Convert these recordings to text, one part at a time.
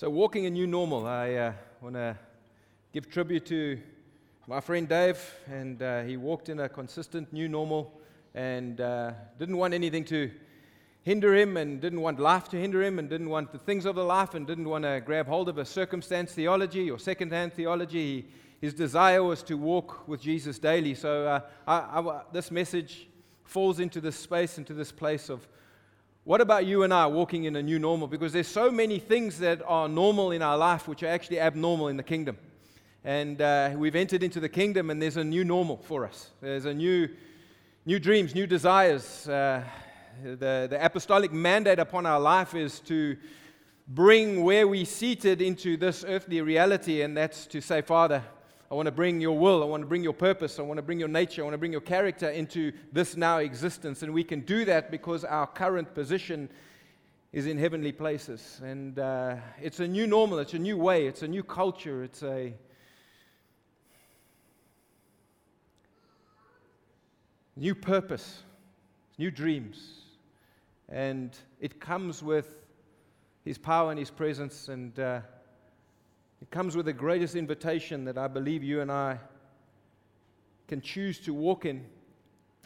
So, walking a new normal, I uh, want to give tribute to my friend Dave, and uh, he walked in a consistent new normal and uh, didn't want anything to hinder him, and didn't want life to hinder him, and didn't want the things of the life, and didn't want to grab hold of a circumstance theology or second hand theology. He, his desire was to walk with Jesus daily. So, uh, I, I, this message falls into this space, into this place of what about you and I walking in a new normal? Because there's so many things that are normal in our life which are actually abnormal in the kingdom. And uh, we've entered into the kingdom, and there's a new normal for us. There's a new, new dreams, new desires. Uh, the, the apostolic mandate upon our life is to bring where we seated into this earthly reality, and that's to say, Father, I want to bring your will. I want to bring your purpose. I want to bring your nature. I want to bring your character into this now existence. And we can do that because our current position is in heavenly places. And uh, it's a new normal. It's a new way. It's a new culture. It's a. New purpose, new dreams. And it comes with His power and His presence. And uh, it comes with the greatest invitation that I believe you and I can choose to walk in.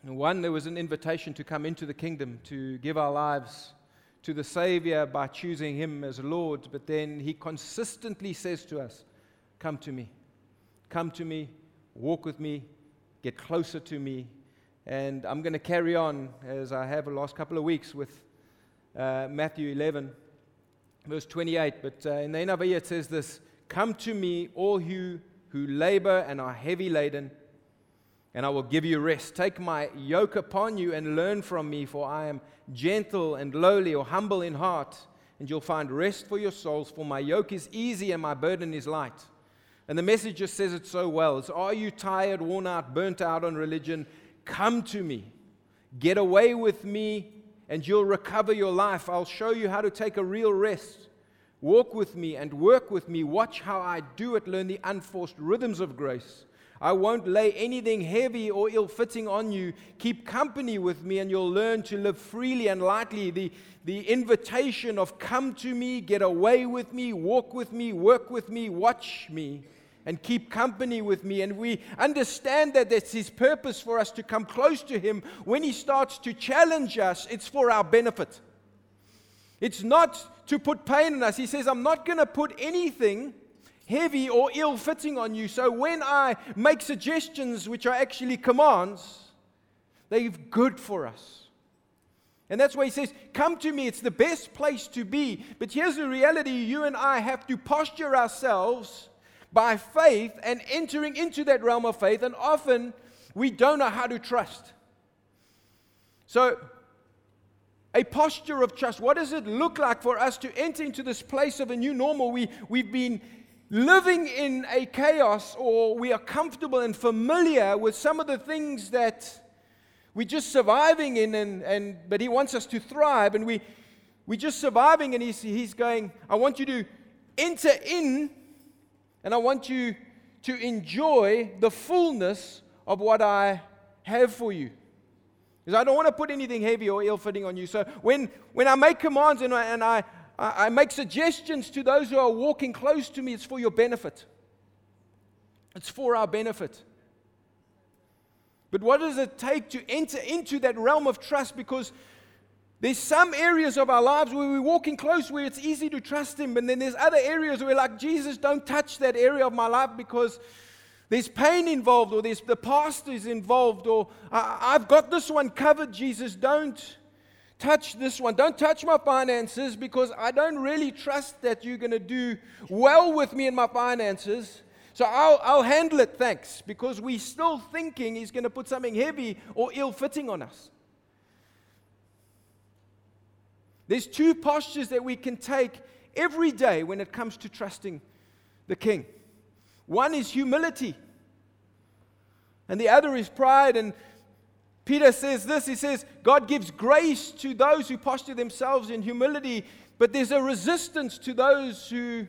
And one, there was an invitation to come into the kingdom, to give our lives to the Savior by choosing Him as Lord. But then He consistently says to us, Come to me. Come to me. Walk with me. Get closer to me. And I'm going to carry on, as I have the last couple of weeks, with uh, Matthew 11, verse 28. But uh, in the NIV, it says this Come to me, all you who labor and are heavy laden, and I will give you rest. Take my yoke upon you and learn from me, for I am gentle and lowly or humble in heart, and you'll find rest for your souls. For my yoke is easy and my burden is light. And the message just says it so well. It's Are you tired, worn out, burnt out on religion? Come to me. Get away with me, and you'll recover your life. I'll show you how to take a real rest. Walk with me and work with me. Watch how I do it. Learn the unforced rhythms of grace. I won't lay anything heavy or ill fitting on you. Keep company with me, and you'll learn to live freely and lightly. The, the invitation of come to me, get away with me, walk with me, work with me, watch me, and keep company with me. And we understand that that's His purpose for us to come close to Him. When He starts to challenge us, it's for our benefit. It's not to put pain in us. He says, I'm not going to put anything heavy or ill fitting on you. So when I make suggestions which are actually commands, they're good for us. And that's why he says, Come to me. It's the best place to be. But here's the reality you and I have to posture ourselves by faith and entering into that realm of faith. And often we don't know how to trust. So a posture of trust. What does it look like for us to enter into this place of a new normal? We, we've been living in a chaos, or we are comfortable and familiar with some of the things that we're just surviving in, and, and, but He wants us to thrive, and we, we're just surviving, and he's, he's going, I want you to enter in, and I want you to enjoy the fullness of what I have for you. Because I don't want to put anything heavy or ill fitting on you. So when, when I make commands and, I, and I, I make suggestions to those who are walking close to me, it's for your benefit. It's for our benefit. But what does it take to enter into that realm of trust? Because there's some areas of our lives where we're walking close where it's easy to trust Him, and then there's other areas where like, Jesus, don't touch that area of my life because there's pain involved, or there's the pastor is involved, or I've got this one covered, Jesus. Don't touch this one. Don't touch my finances because I don't really trust that you're going to do well with me and my finances. So I'll, I'll handle it, thanks, because we're still thinking he's going to put something heavy or ill fitting on us. There's two postures that we can take every day when it comes to trusting the King. One is humility, and the other is pride. And Peter says this he says, God gives grace to those who posture themselves in humility, but there's a resistance to those who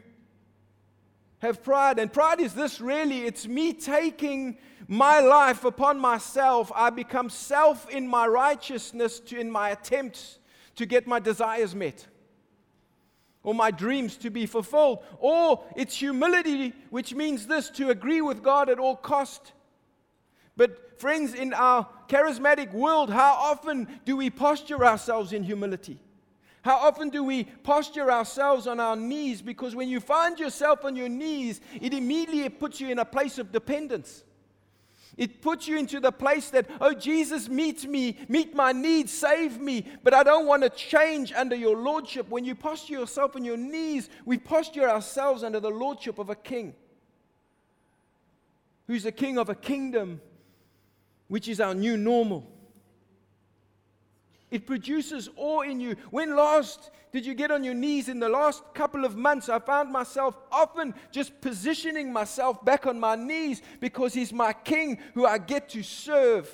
have pride. And pride is this really it's me taking my life upon myself. I become self in my righteousness, to, in my attempts to get my desires met. Or my dreams to be fulfilled. Or it's humility, which means this to agree with God at all cost. But friends, in our charismatic world, how often do we posture ourselves in humility? How often do we posture ourselves on our knees? Because when you find yourself on your knees, it immediately puts you in a place of dependence. It puts you into the place that, oh, Jesus, meet me, meet my needs, save me, but I don't want to change under your lordship. When you posture yourself on your knees, we posture ourselves under the lordship of a king who's the king of a kingdom, which is our new normal. It produces awe in you. When last did you get on your knees in the last couple of months? I found myself often just positioning myself back on my knees because He's my King who I get to serve.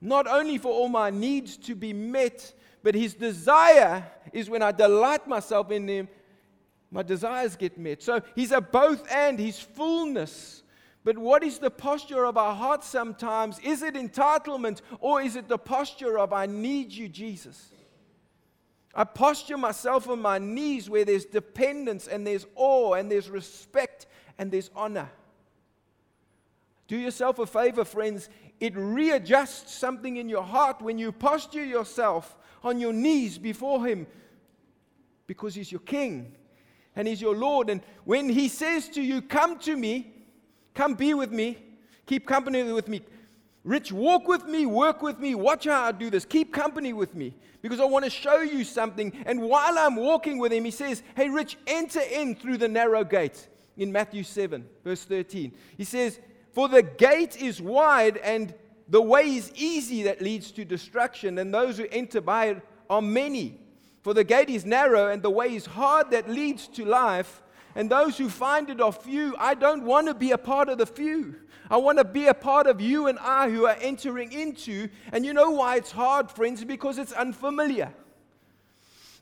Not only for all my needs to be met, but His desire is when I delight myself in Him, my desires get met. So He's a both and, He's fullness but what is the posture of our heart sometimes? Is it entitlement or is it the posture of, I need you, Jesus? I posture myself on my knees where there's dependence and there's awe and there's respect and there's honor. Do yourself a favor, friends. It readjusts something in your heart when you posture yourself on your knees before Him because He's your King and He's your Lord. And when He says to you, Come to me, Come be with me. Keep company with me. Rich, walk with me, work with me, watch how I do this. Keep company with me because I want to show you something. And while I'm walking with him, he says, Hey, Rich, enter in through the narrow gate in Matthew 7, verse 13. He says, For the gate is wide and the way is easy that leads to destruction, and those who enter by it are many. For the gate is narrow and the way is hard that leads to life, and those who find it are few. I don't want to be a part of the few. I want to be a part of you and I who are entering into. And you know why it's hard, friends? Because it's unfamiliar.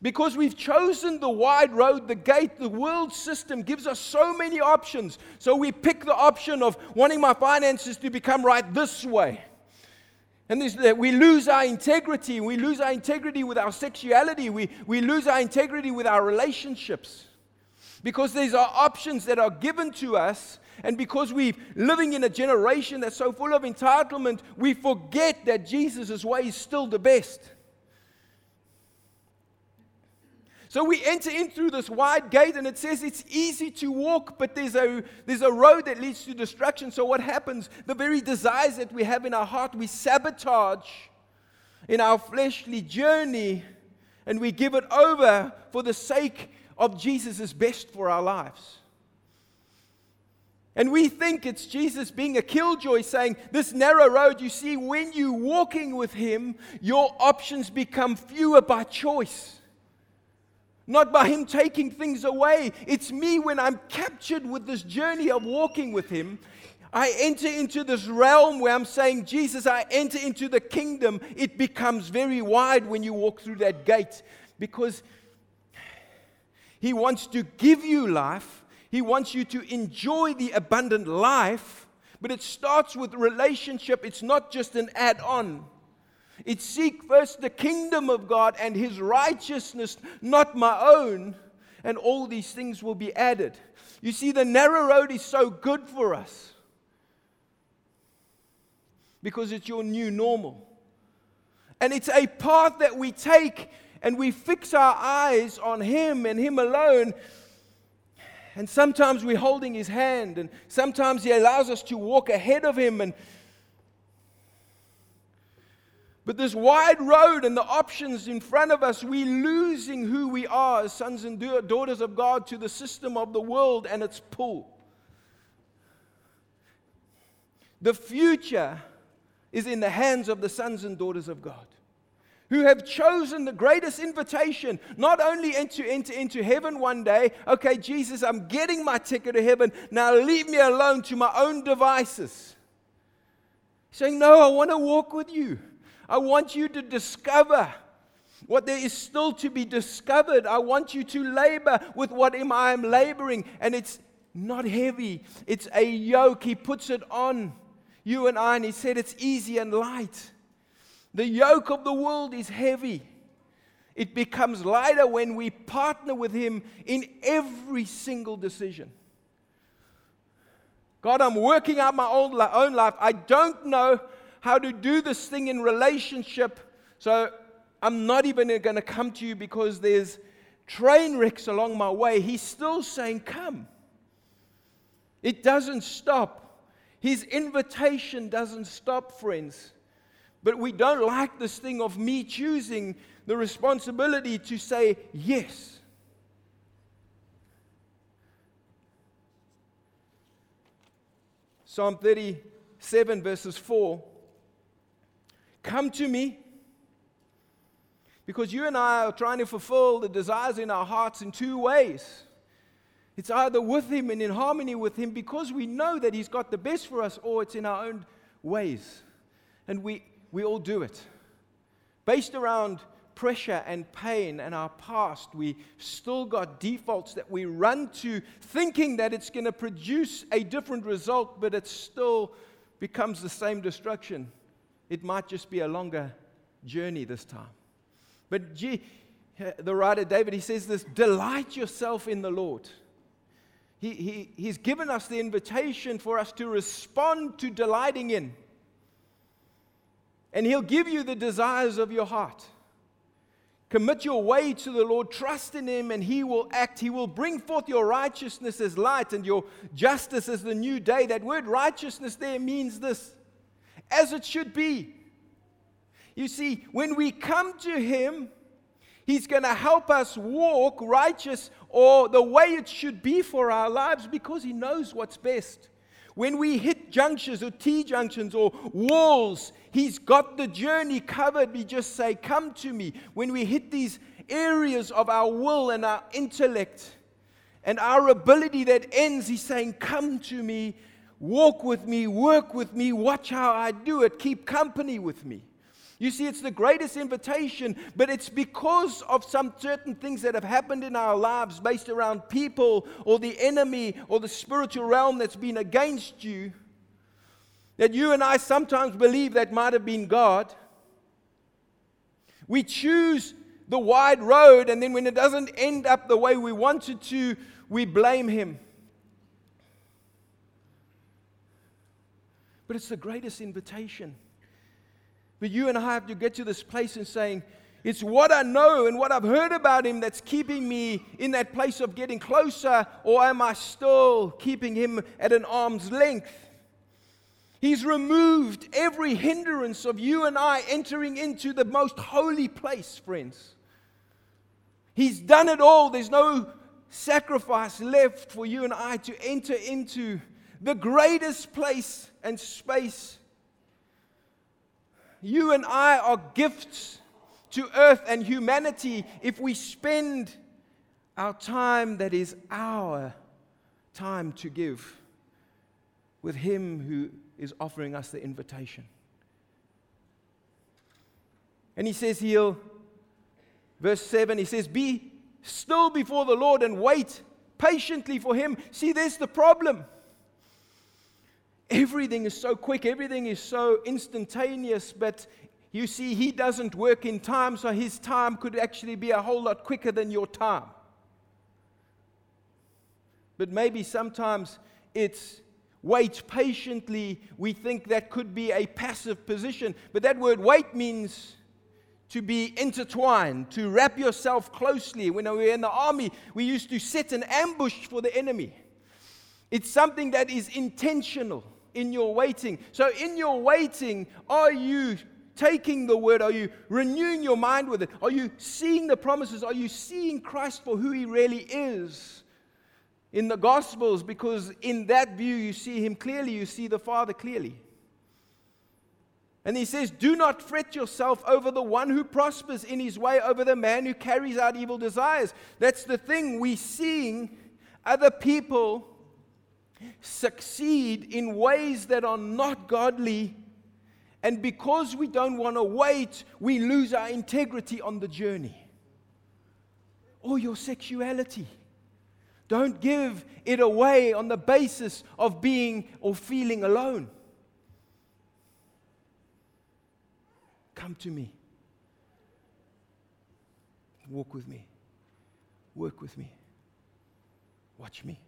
Because we've chosen the wide road, the gate, the world system gives us so many options. So we pick the option of wanting my finances to become right this way. And this, we lose our integrity. We lose our integrity with our sexuality. We, we lose our integrity with our relationships because these are options that are given to us. And because we're living in a generation that's so full of entitlement, we forget that Jesus' way is still the best. So we enter in through this wide gate, and it says it's easy to walk, but there's a, there's a road that leads to destruction. So what happens? The very desires that we have in our heart, we sabotage in our fleshly journey, and we give it over for the sake of Jesus is best for our lives. And we think it's Jesus being a killjoy saying, This narrow road, you see, when you're walking with Him, your options become fewer by choice, not by Him taking things away. It's me when I'm captured with this journey of walking with Him. I enter into this realm where I'm saying, Jesus, I enter into the kingdom. It becomes very wide when you walk through that gate because he wants to give you life. He wants you to enjoy the abundant life. But it starts with relationship. It's not just an add on. It's seek first the kingdom of God and his righteousness, not my own, and all these things will be added. You see, the narrow road is so good for us because it's your new normal. And it's a path that we take and we fix our eyes on Him and Him alone. And sometimes we're holding His hand, and sometimes He allows us to walk ahead of Him. And but this wide road and the options in front of us, we're losing who we are as sons and daughters of God to the system of the world and its pull. The future is in the hands of the sons and daughters of God who have chosen the greatest invitation, not only to enter into heaven one day, okay, Jesus, I'm getting my ticket to heaven, now leave me alone to my own devices. Saying, No, I want to walk with you. I want you to discover what there is still to be discovered. I want you to labor with what I am laboring, and it's not heavy, it's a yoke. He puts it on you and I, and He said it's easy and light. The yoke of the world is heavy. it becomes lighter when we partner with Him in every single decision. God, I'm working out my own, life. I don't know how to do this thing in relationship, so I'm not even going to come to you because there's train wrecks along my way. He's still saying, Come. It doesn't stop. His invitation doesn't stop, friends. But we don't like this thing of me choosing the responsibility to say yes. Psalm 37, verses 4 Come to me. Because you and I are trying to fulfill the desires in our hearts in two ways. It's either with Him and in harmony with Him because we know that He's got the best for us, or it's in our own ways. And we, we all do it. Based around pressure and pain and our past, we still got defaults that we run to thinking that it's going to produce a different result, but it still becomes the same destruction. It might just be a longer journey this time. But gee, the writer David, he says this delight yourself in the Lord. He, he, he's given us the invitation for us to respond to delighting in. And He'll give you the desires of your heart. Commit your way to the Lord, trust in Him, and He will act. He will bring forth your righteousness as light and your justice as the new day. That word righteousness there means this as it should be. You see, when we come to Him, He's going to help us walk righteous or the way it should be for our lives because He knows what's best. When we hit junctions or T junctions or walls, He's got the journey covered. We just say, Come to me. When we hit these areas of our will and our intellect and our ability that ends, He's saying, Come to me, walk with me, work with me, watch how I do it, keep company with me. You see, it's the greatest invitation, but it's because of some certain things that have happened in our lives based around people or the enemy or the spiritual realm that's been against you that you and I sometimes believe that might have been God. We choose the wide road, and then when it doesn't end up the way we wanted to, we blame Him. But it's the greatest invitation. But you and I have to get to this place and saying, it's what I know and what I've heard about him that's keeping me in that place of getting closer, or am I still keeping him at an arm's length? He's removed every hindrance of you and I entering into the most holy place, friends. He's done it all. There's no sacrifice left for you and I to enter into the greatest place and space you and I are gifts to earth and humanity if we spend our time that is our time to give with Him who is offering us the invitation. And He says, He'll, verse 7, He says, Be still before the Lord and wait patiently for Him. See, there's the problem. Everything is so quick, everything is so instantaneous, but you see, he doesn't work in time, so his time could actually be a whole lot quicker than your time. But maybe sometimes it's wait patiently. We think that could be a passive position, but that word wait means to be intertwined, to wrap yourself closely. When we were in the army, we used to set an ambush for the enemy. It's something that is intentional in your waiting. So, in your waiting, are you taking the word? Are you renewing your mind with it? Are you seeing the promises? Are you seeing Christ for who he really is? In the Gospels, because in that view you see him clearly, you see the Father clearly. And he says, Do not fret yourself over the one who prospers in his way, over the man who carries out evil desires. That's the thing. We're seeing other people succeed in ways that are not godly. And because we don't want to wait, we lose our integrity on the journey. Or your sexuality. Don't give it away on the basis of being or feeling alone. Come to me. walk with me, work with me, watch me,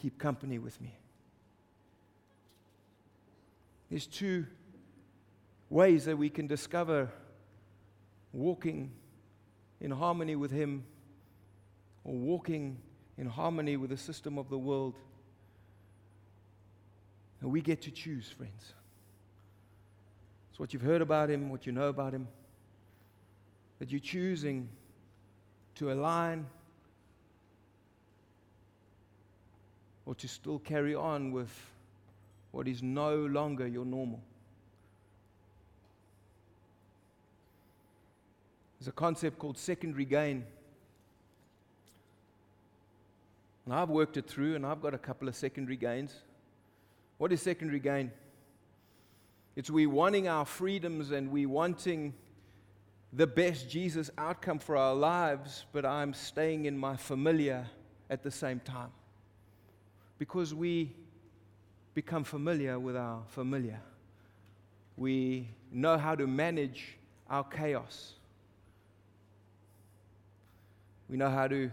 keep company with me. There's two ways that we can discover walking in harmony with Him or walking in harmony with the system of the world. And we get to choose, friends. It's what you've heard about Him, what you know about Him, that you're choosing to align or to still carry on with what is no longer your normal. There's a concept called secondary gain. And I've worked it through, and I've got a couple of secondary gains. What is secondary gain? It's we wanting our freedoms and we wanting the best Jesus outcome for our lives, but I'm staying in my familiar at the same time. Because we become familiar with our familiar. We know how to manage our chaos. We know how to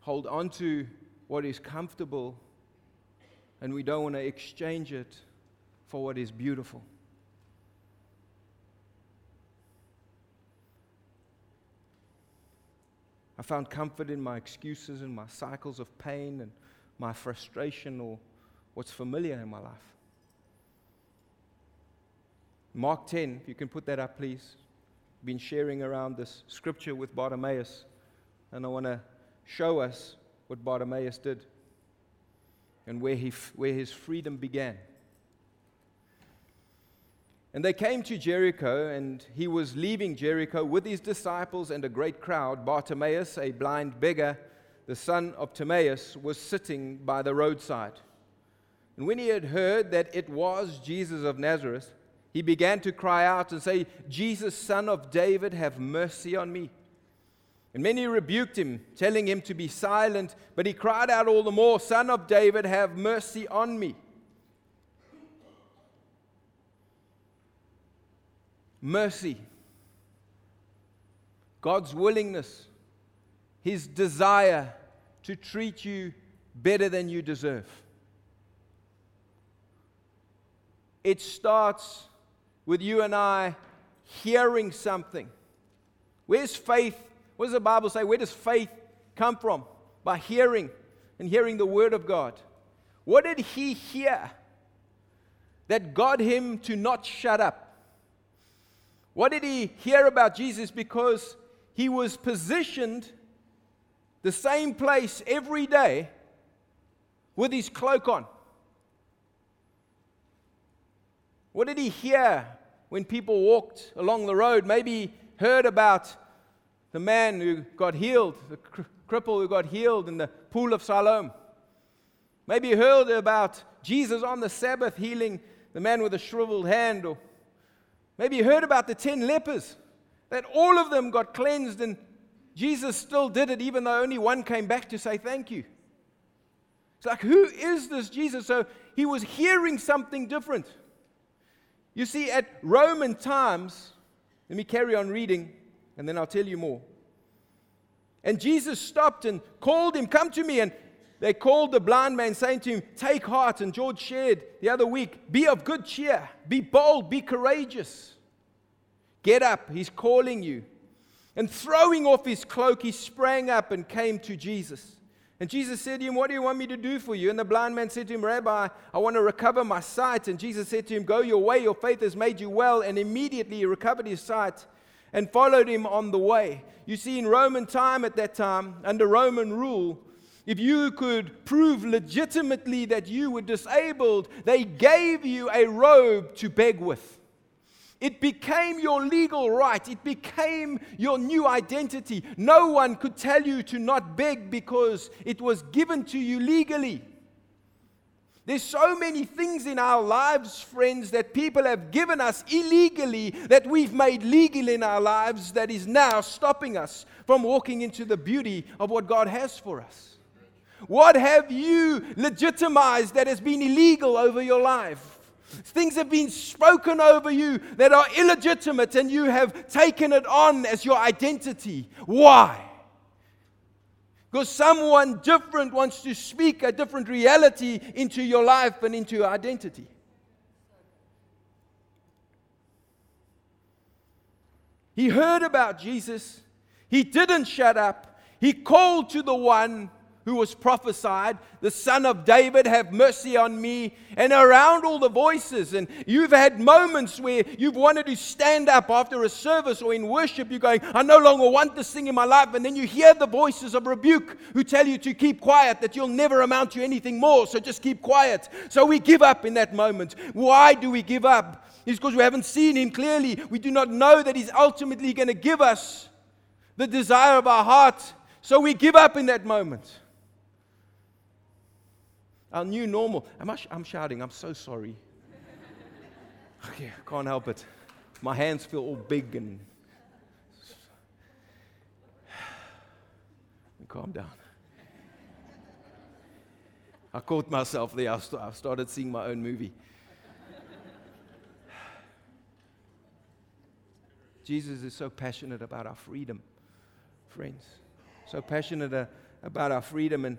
hold on to what is comfortable, and we don't want to exchange it for what is beautiful. I found comfort in my excuses and my cycles of pain and my frustration or what's familiar in my life. Mark 10, if you can put that up, please. Been sharing around this scripture with Bartimaeus, and I want to show us what Bartimaeus did and where, he, where his freedom began. And they came to Jericho, and he was leaving Jericho with his disciples and a great crowd. Bartimaeus, a blind beggar, the son of Timaeus, was sitting by the roadside. And when he had heard that it was Jesus of Nazareth, he began to cry out and say, Jesus, son of David, have mercy on me. And many rebuked him, telling him to be silent, but he cried out all the more, Son of David, have mercy on me. Mercy, God's willingness, his desire to treat you better than you deserve. It starts with you and I hearing something. Where's faith? What does the Bible say? Where does faith come from? By hearing and hearing the Word of God. What did he hear that got him to not shut up? What did he hear about Jesus? Because he was positioned the same place every day with his cloak on. What did he hear when people walked along the road? Maybe he heard about the man who got healed, the cripple who got healed in the pool of Siloam. Maybe he heard about Jesus on the Sabbath healing the man with a shriveled hand. Or maybe he heard about the ten lepers, that all of them got cleansed and Jesus still did it, even though only one came back to say thank you. It's like, who is this Jesus? So he was hearing something different. You see, at Roman times, let me carry on reading and then I'll tell you more. And Jesus stopped and called him, Come to me. And they called the blind man, saying to him, Take heart. And George shared the other week, Be of good cheer, be bold, be courageous. Get up, he's calling you. And throwing off his cloak, he sprang up and came to Jesus. And Jesus said to him, What do you want me to do for you? And the blind man said to him, Rabbi, I want to recover my sight. And Jesus said to him, Go your way, your faith has made you well. And immediately he recovered his sight and followed him on the way. You see, in Roman time at that time, under Roman rule, if you could prove legitimately that you were disabled, they gave you a robe to beg with. It became your legal right. It became your new identity. No one could tell you to not beg because it was given to you legally. There's so many things in our lives, friends, that people have given us illegally that we've made legal in our lives that is now stopping us from walking into the beauty of what God has for us. What have you legitimized that has been illegal over your life? Things have been spoken over you that are illegitimate, and you have taken it on as your identity. Why? Because someone different wants to speak a different reality into your life and into your identity. He heard about Jesus. He didn't shut up. He called to the one who was prophesied, the son of David, have mercy on me, and around all the voices. And you've had moments where you've wanted to stand up after a service or in worship. You're going, I no longer want this thing in my life. And then you hear the voices of rebuke who tell you to keep quiet, that you'll never amount to anything more. So just keep quiet. So we give up in that moment. Why do we give up? It's because we haven't seen Him clearly. We do not know that He's ultimately going to give us the desire of our heart. So we give up in that moment. Our new normal. Am I sh- I'm shouting. I'm so sorry. okay, I can't help it. My hands feel all big and. Calm down. I caught myself there. I started seeing my own movie. Jesus is so passionate about our freedom, friends. So passionate uh, about our freedom. And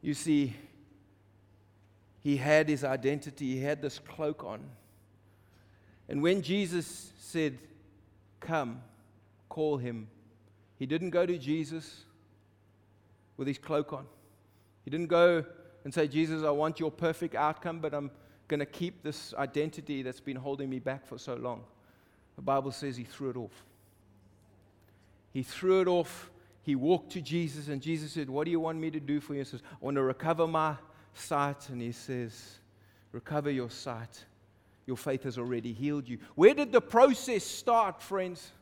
you see, he had his identity, he had this cloak on. And when Jesus said, Come, call him, he didn't go to Jesus with his cloak on. He didn't go and say, Jesus, I want your perfect outcome, but I'm going to keep this identity that's been holding me back for so long. The Bible says he threw it off. He threw it off. He walked to Jesus, and Jesus said, What do you want me to do for you? He says, I want to recover my sight, and he says, Recover your sight. Your faith has already healed you. Where did the process start, friends?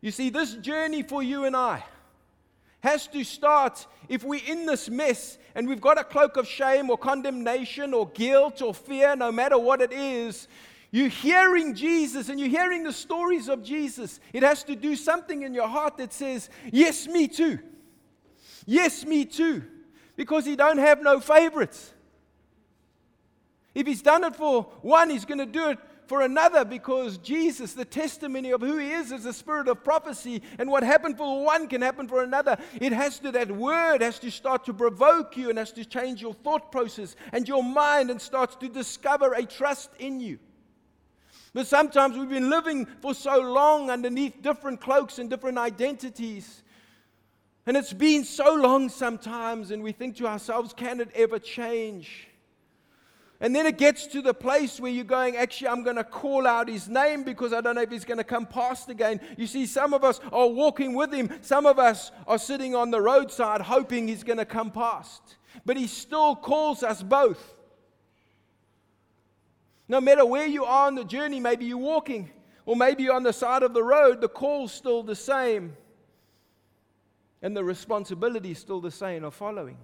You see, this journey for you and I has to start if we're in this mess and we've got a cloak of shame or condemnation or guilt or fear, no matter what it is. You're hearing Jesus and you're hearing the stories of Jesus. It has to do something in your heart that says, Yes, me too. Yes, me too because he don't have no favorites. If he's done it for one, he's going to do it for another because Jesus, the testimony of who he is, is the spirit of prophecy. And what happened for one can happen for another. It has to, that word has to start to provoke you and has to change your thought process and your mind and starts to discover a trust in you. But sometimes we've been living for so long underneath different cloaks and different identities and it's been so long sometimes, and we think to ourselves, can it ever change? And then it gets to the place where you're going, actually, I'm going to call out his name because I don't know if he's going to come past again. You see, some of us are walking with him, some of us are sitting on the roadside hoping he's going to come past. But he still calls us both. No matter where you are on the journey, maybe you're walking, or maybe you're on the side of the road, the call's still the same. And the responsibility is still the same of following.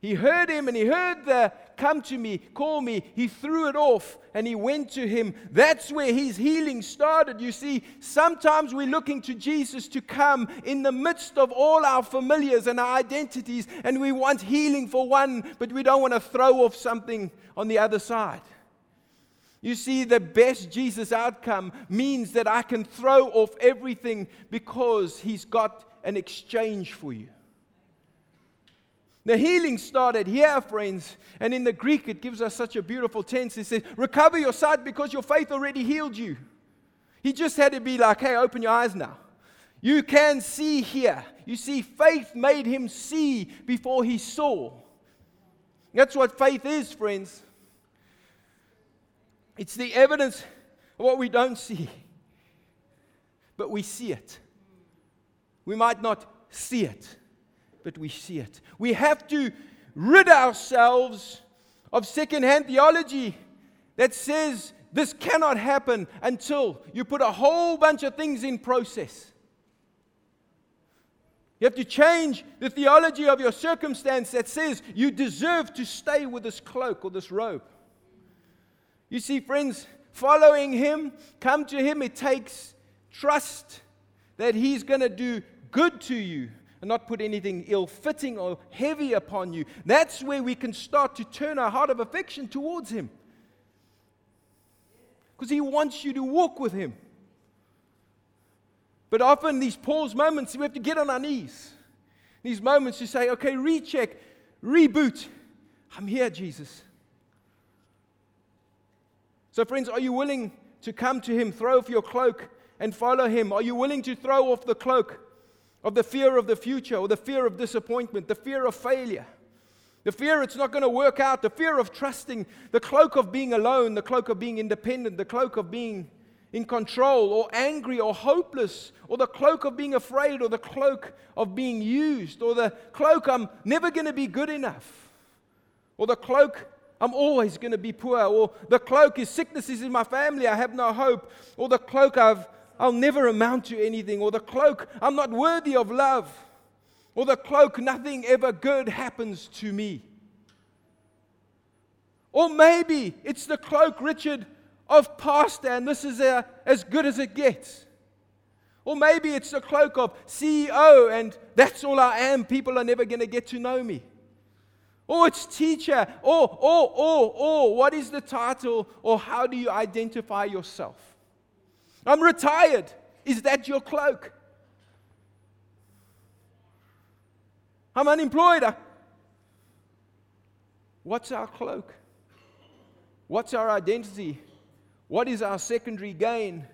He heard him and he heard the come to me, call me. He threw it off and he went to him. That's where his healing started. You see, sometimes we're looking to Jesus to come in the midst of all our familiars and our identities, and we want healing for one, but we don't want to throw off something on the other side. You see, the best Jesus outcome means that I can throw off everything because he's got an exchange for you. The healing started here, friends. And in the Greek, it gives us such a beautiful tense. It says, Recover your sight because your faith already healed you. He just had to be like, Hey, open your eyes now. You can see here. You see, faith made him see before he saw. That's what faith is, friends. It's the evidence of what we don't see, but we see it. We might not see it, but we see it. We have to rid ourselves of secondhand theology that says this cannot happen until you put a whole bunch of things in process. You have to change the theology of your circumstance that says you deserve to stay with this cloak or this robe. You see, friends, following Him, come to Him, it takes trust that He's going to do good to you and not put anything ill fitting or heavy upon you. That's where we can start to turn our heart of affection towards Him. because He wants you to walk with Him. But often, these pause moments, we have to get on our knees. These moments to say, okay, recheck, reboot. I'm here, Jesus. So, friends, are you willing to come to Him, throw off your cloak, and follow Him? Are you willing to throw off the cloak of the fear of the future or the fear of disappointment, the fear of failure? The fear it's not going to work out, the fear of trusting, the cloak of being alone, the cloak of being independent, the cloak of being in control or angry or hopeless, or the cloak of being afraid, or the cloak of being used, or the cloak I'm never going to be good enough, or the cloak I'm always going to be poor, or the cloak is sickness is in my family, I have no hope, or the cloak I've, I'll never amount to anything, or the cloak I'm not worthy of love or the cloak, nothing ever good happens to me. Or maybe it's the cloak, Richard, of pastor, and this is a, as good as it gets. Or maybe it's the cloak of CEO, and that's all I am. People are never going to get to know me. Or it's teacher, or, or, or, or, what is the title, or how do you identify yourself? I'm retired. Is that your cloak? I'm unemployed. What's our cloak? What's our identity? What is our secondary gain?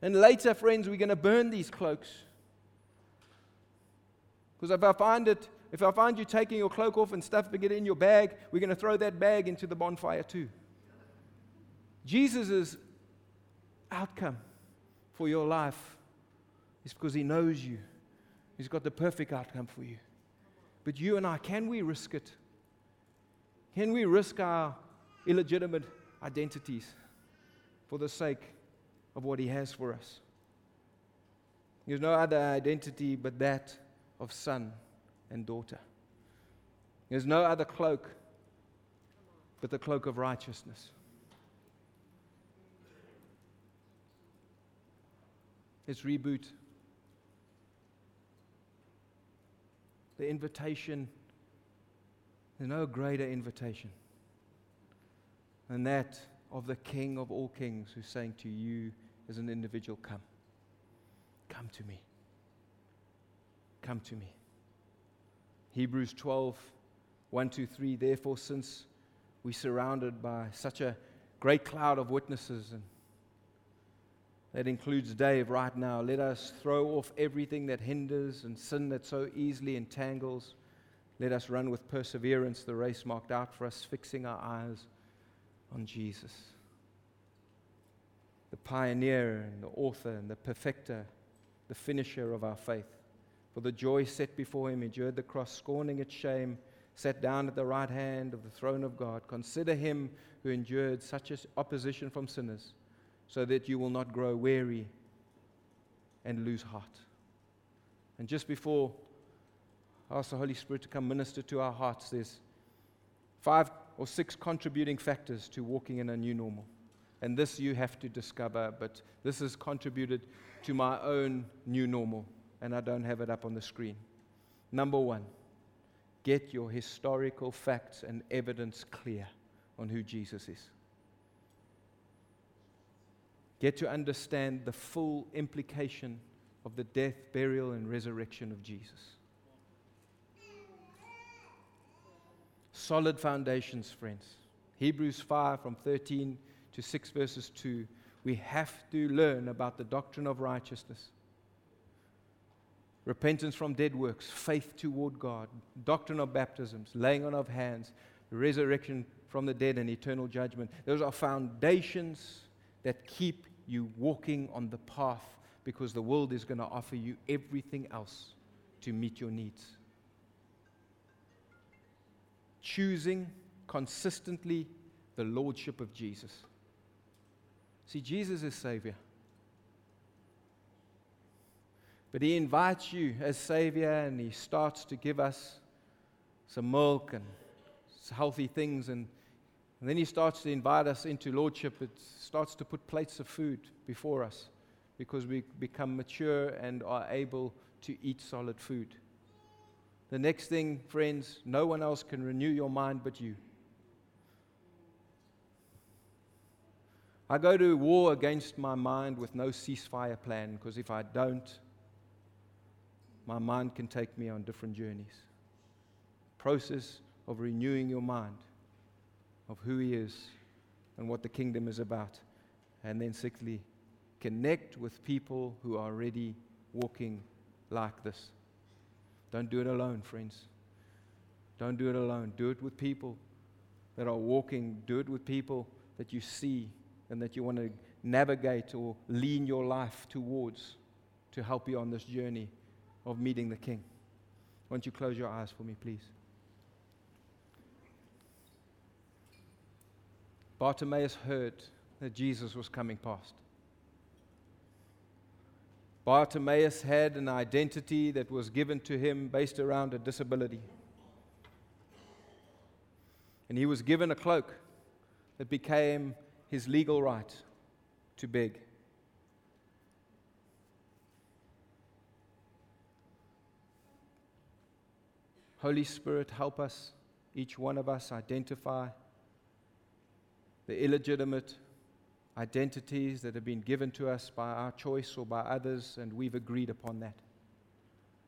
And later, friends, we're going to burn these cloaks. Because if I find it, if I find you taking your cloak off and stuffing it in your bag, we're going to throw that bag into the bonfire too. Jesus' outcome for your life is because he knows you. He's got the perfect outcome for you. But you and I, can we risk it? Can we risk our illegitimate identities for the sake of what He has for us? There's no other identity but that of son and daughter. There's no other cloak but the cloak of righteousness. Let's reboot the invitation, there's no greater invitation than that of the King of all kings who's saying to you as an individual, Come. Come to me. Come to me. Hebrews 12, 1 2, 3. Therefore, since we're surrounded by such a great cloud of witnesses and that includes Dave right now. Let us throw off everything that hinders and sin that so easily entangles. Let us run with perseverance the race marked out for us, fixing our eyes on Jesus, the pioneer and the author and the perfecter, the finisher of our faith. For the joy set before him, endured the cross, scorning its shame, sat down at the right hand of the throne of God. Consider him who endured such opposition from sinners so that you will not grow weary and lose heart. And just before I ask the Holy Spirit to come minister to our hearts, there's five or six contributing factors to walking in a new normal. And this you have to discover, but this has contributed to my own new normal, and I don't have it up on the screen. Number one, get your historical facts and evidence clear on who Jesus is. Get to understand the full implication of the death, burial, and resurrection of Jesus. Solid foundations, friends. Hebrews 5 from 13 to 6 verses 2. We have to learn about the doctrine of righteousness repentance from dead works, faith toward God, doctrine of baptisms, laying on of hands, resurrection from the dead, and eternal judgment. Those are foundations that keep you walking on the path because the world is going to offer you everything else to meet your needs. Choosing consistently the Lordship of Jesus. See, Jesus is Savior. But He invites you as Savior and He starts to give us some milk and healthy things and and then he starts to invite us into lordship. It starts to put plates of food before us because we become mature and are able to eat solid food. The next thing, friends, no one else can renew your mind but you. I go to war against my mind with no ceasefire plan because if I don't, my mind can take me on different journeys. Process of renewing your mind of who He is and what the kingdom is about. And then, sixthly, connect with people who are already walking like this. Don't do it alone, friends. Don't do it alone. Do it with people that are walking. Do it with people that you see and that you want to navigate or lean your life towards to help you on this journey of meeting the King. Won't you close your eyes for me, please? Bartimaeus heard that Jesus was coming past. Bartimaeus had an identity that was given to him based around a disability. And he was given a cloak that became his legal right to beg. Holy Spirit, help us, each one of us, identify the illegitimate identities that have been given to us by our choice or by others, and we've agreed upon that.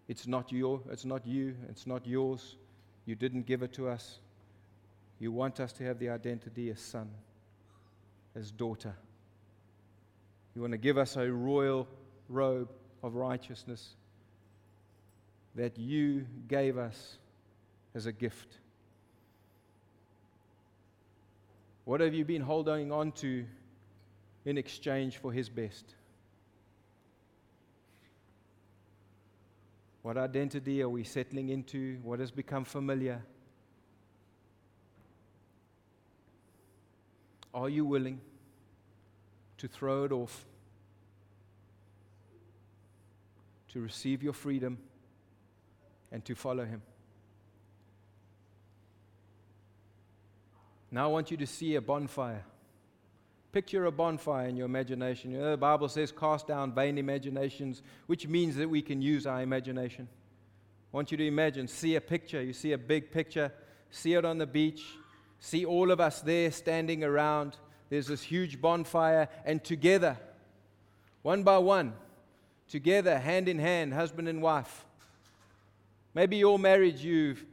It's not your, it's not you, it's not yours. You didn't give it to us. You want us to have the identity as son, as daughter. You want to give us a royal robe of righteousness that you gave us as a gift. What have you been holding on to in exchange for His best? What identity are we settling into? What has become familiar? Are you willing to throw it off? To receive your freedom and to follow Him? Now I want you to see a bonfire. Picture a bonfire in your imagination. You know, the Bible says, cast down vain imaginations, which means that we can use our imagination. I want you to imagine, see a picture. You see a big picture, see it on the beach, see all of us there standing around. There's this huge bonfire, and together, one by one, together, hand in hand, husband and wife. Maybe your marriage, you've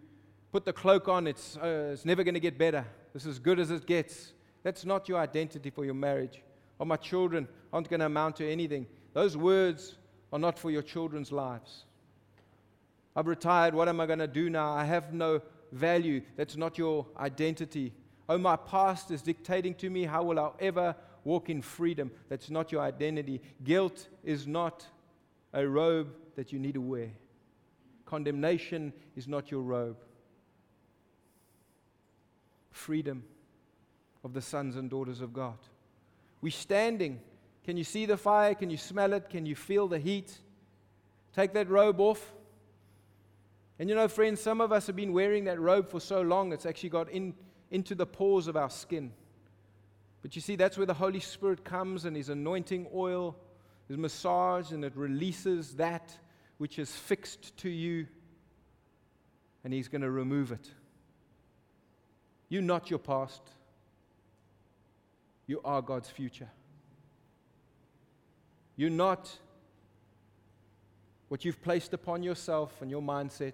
put the cloak on, it's, uh, it's never going to get better. This is as good as it gets. That's not your identity for your marriage. Or my children aren't going to amount to anything. Those words are not for your children's lives. I've retired. What am I going to do now? I have no value. That's not your identity. Oh, my past is dictating to me. How will I ever walk in freedom? That's not your identity. Guilt is not a robe that you need to wear. Condemnation is not your robe freedom of the sons and daughters of God. We're standing. Can you see the fire? Can you smell it? Can you feel the heat? Take that robe off. And you know, friends, some of us have been wearing that robe for so long, it's actually got in, into the pores of our skin. But you see, that's where the Holy Spirit comes and His anointing oil is massaged and it releases that which is fixed to you, and He's going to remove it. You're not your past. You are God's future. You're not what you've placed upon yourself and your mindset.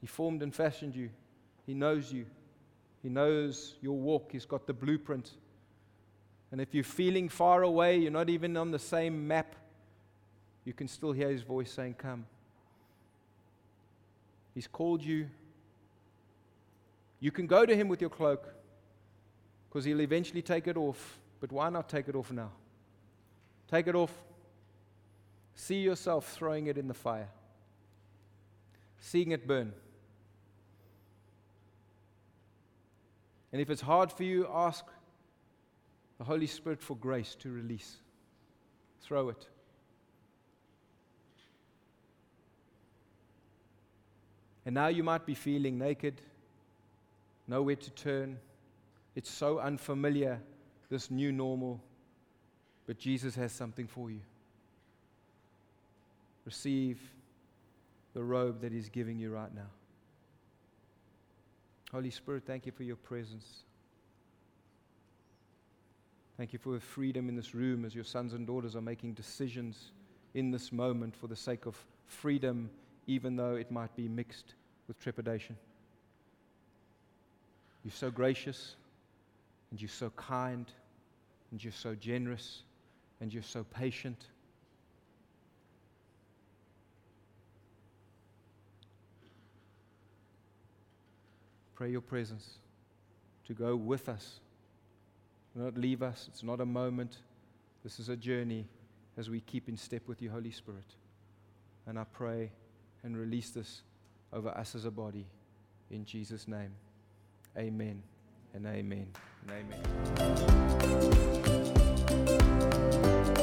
He formed and fashioned you. He knows you. He knows your walk. He's got the blueprint. And if you're feeling far away, you're not even on the same map, you can still hear his voice saying, Come. He's called you. You can go to him with your cloak because he'll eventually take it off. But why not take it off now? Take it off. See yourself throwing it in the fire, seeing it burn. And if it's hard for you, ask the Holy Spirit for grace to release. Throw it. And now you might be feeling naked, nowhere to turn. It's so unfamiliar, this new normal. But Jesus has something for you. Receive the robe that He's giving you right now. Holy Spirit, thank you for your presence. Thank you for the freedom in this room as your sons and daughters are making decisions in this moment for the sake of freedom, even though it might be mixed with trepidation. You're so gracious, and you're so kind, and you're so generous, and you're so patient. Pray your presence to go with us, Do not leave us. It's not a moment. This is a journey as we keep in step with you, Holy Spirit. And I pray and release this over us as a body. In Jesus' name, amen and amen and amen.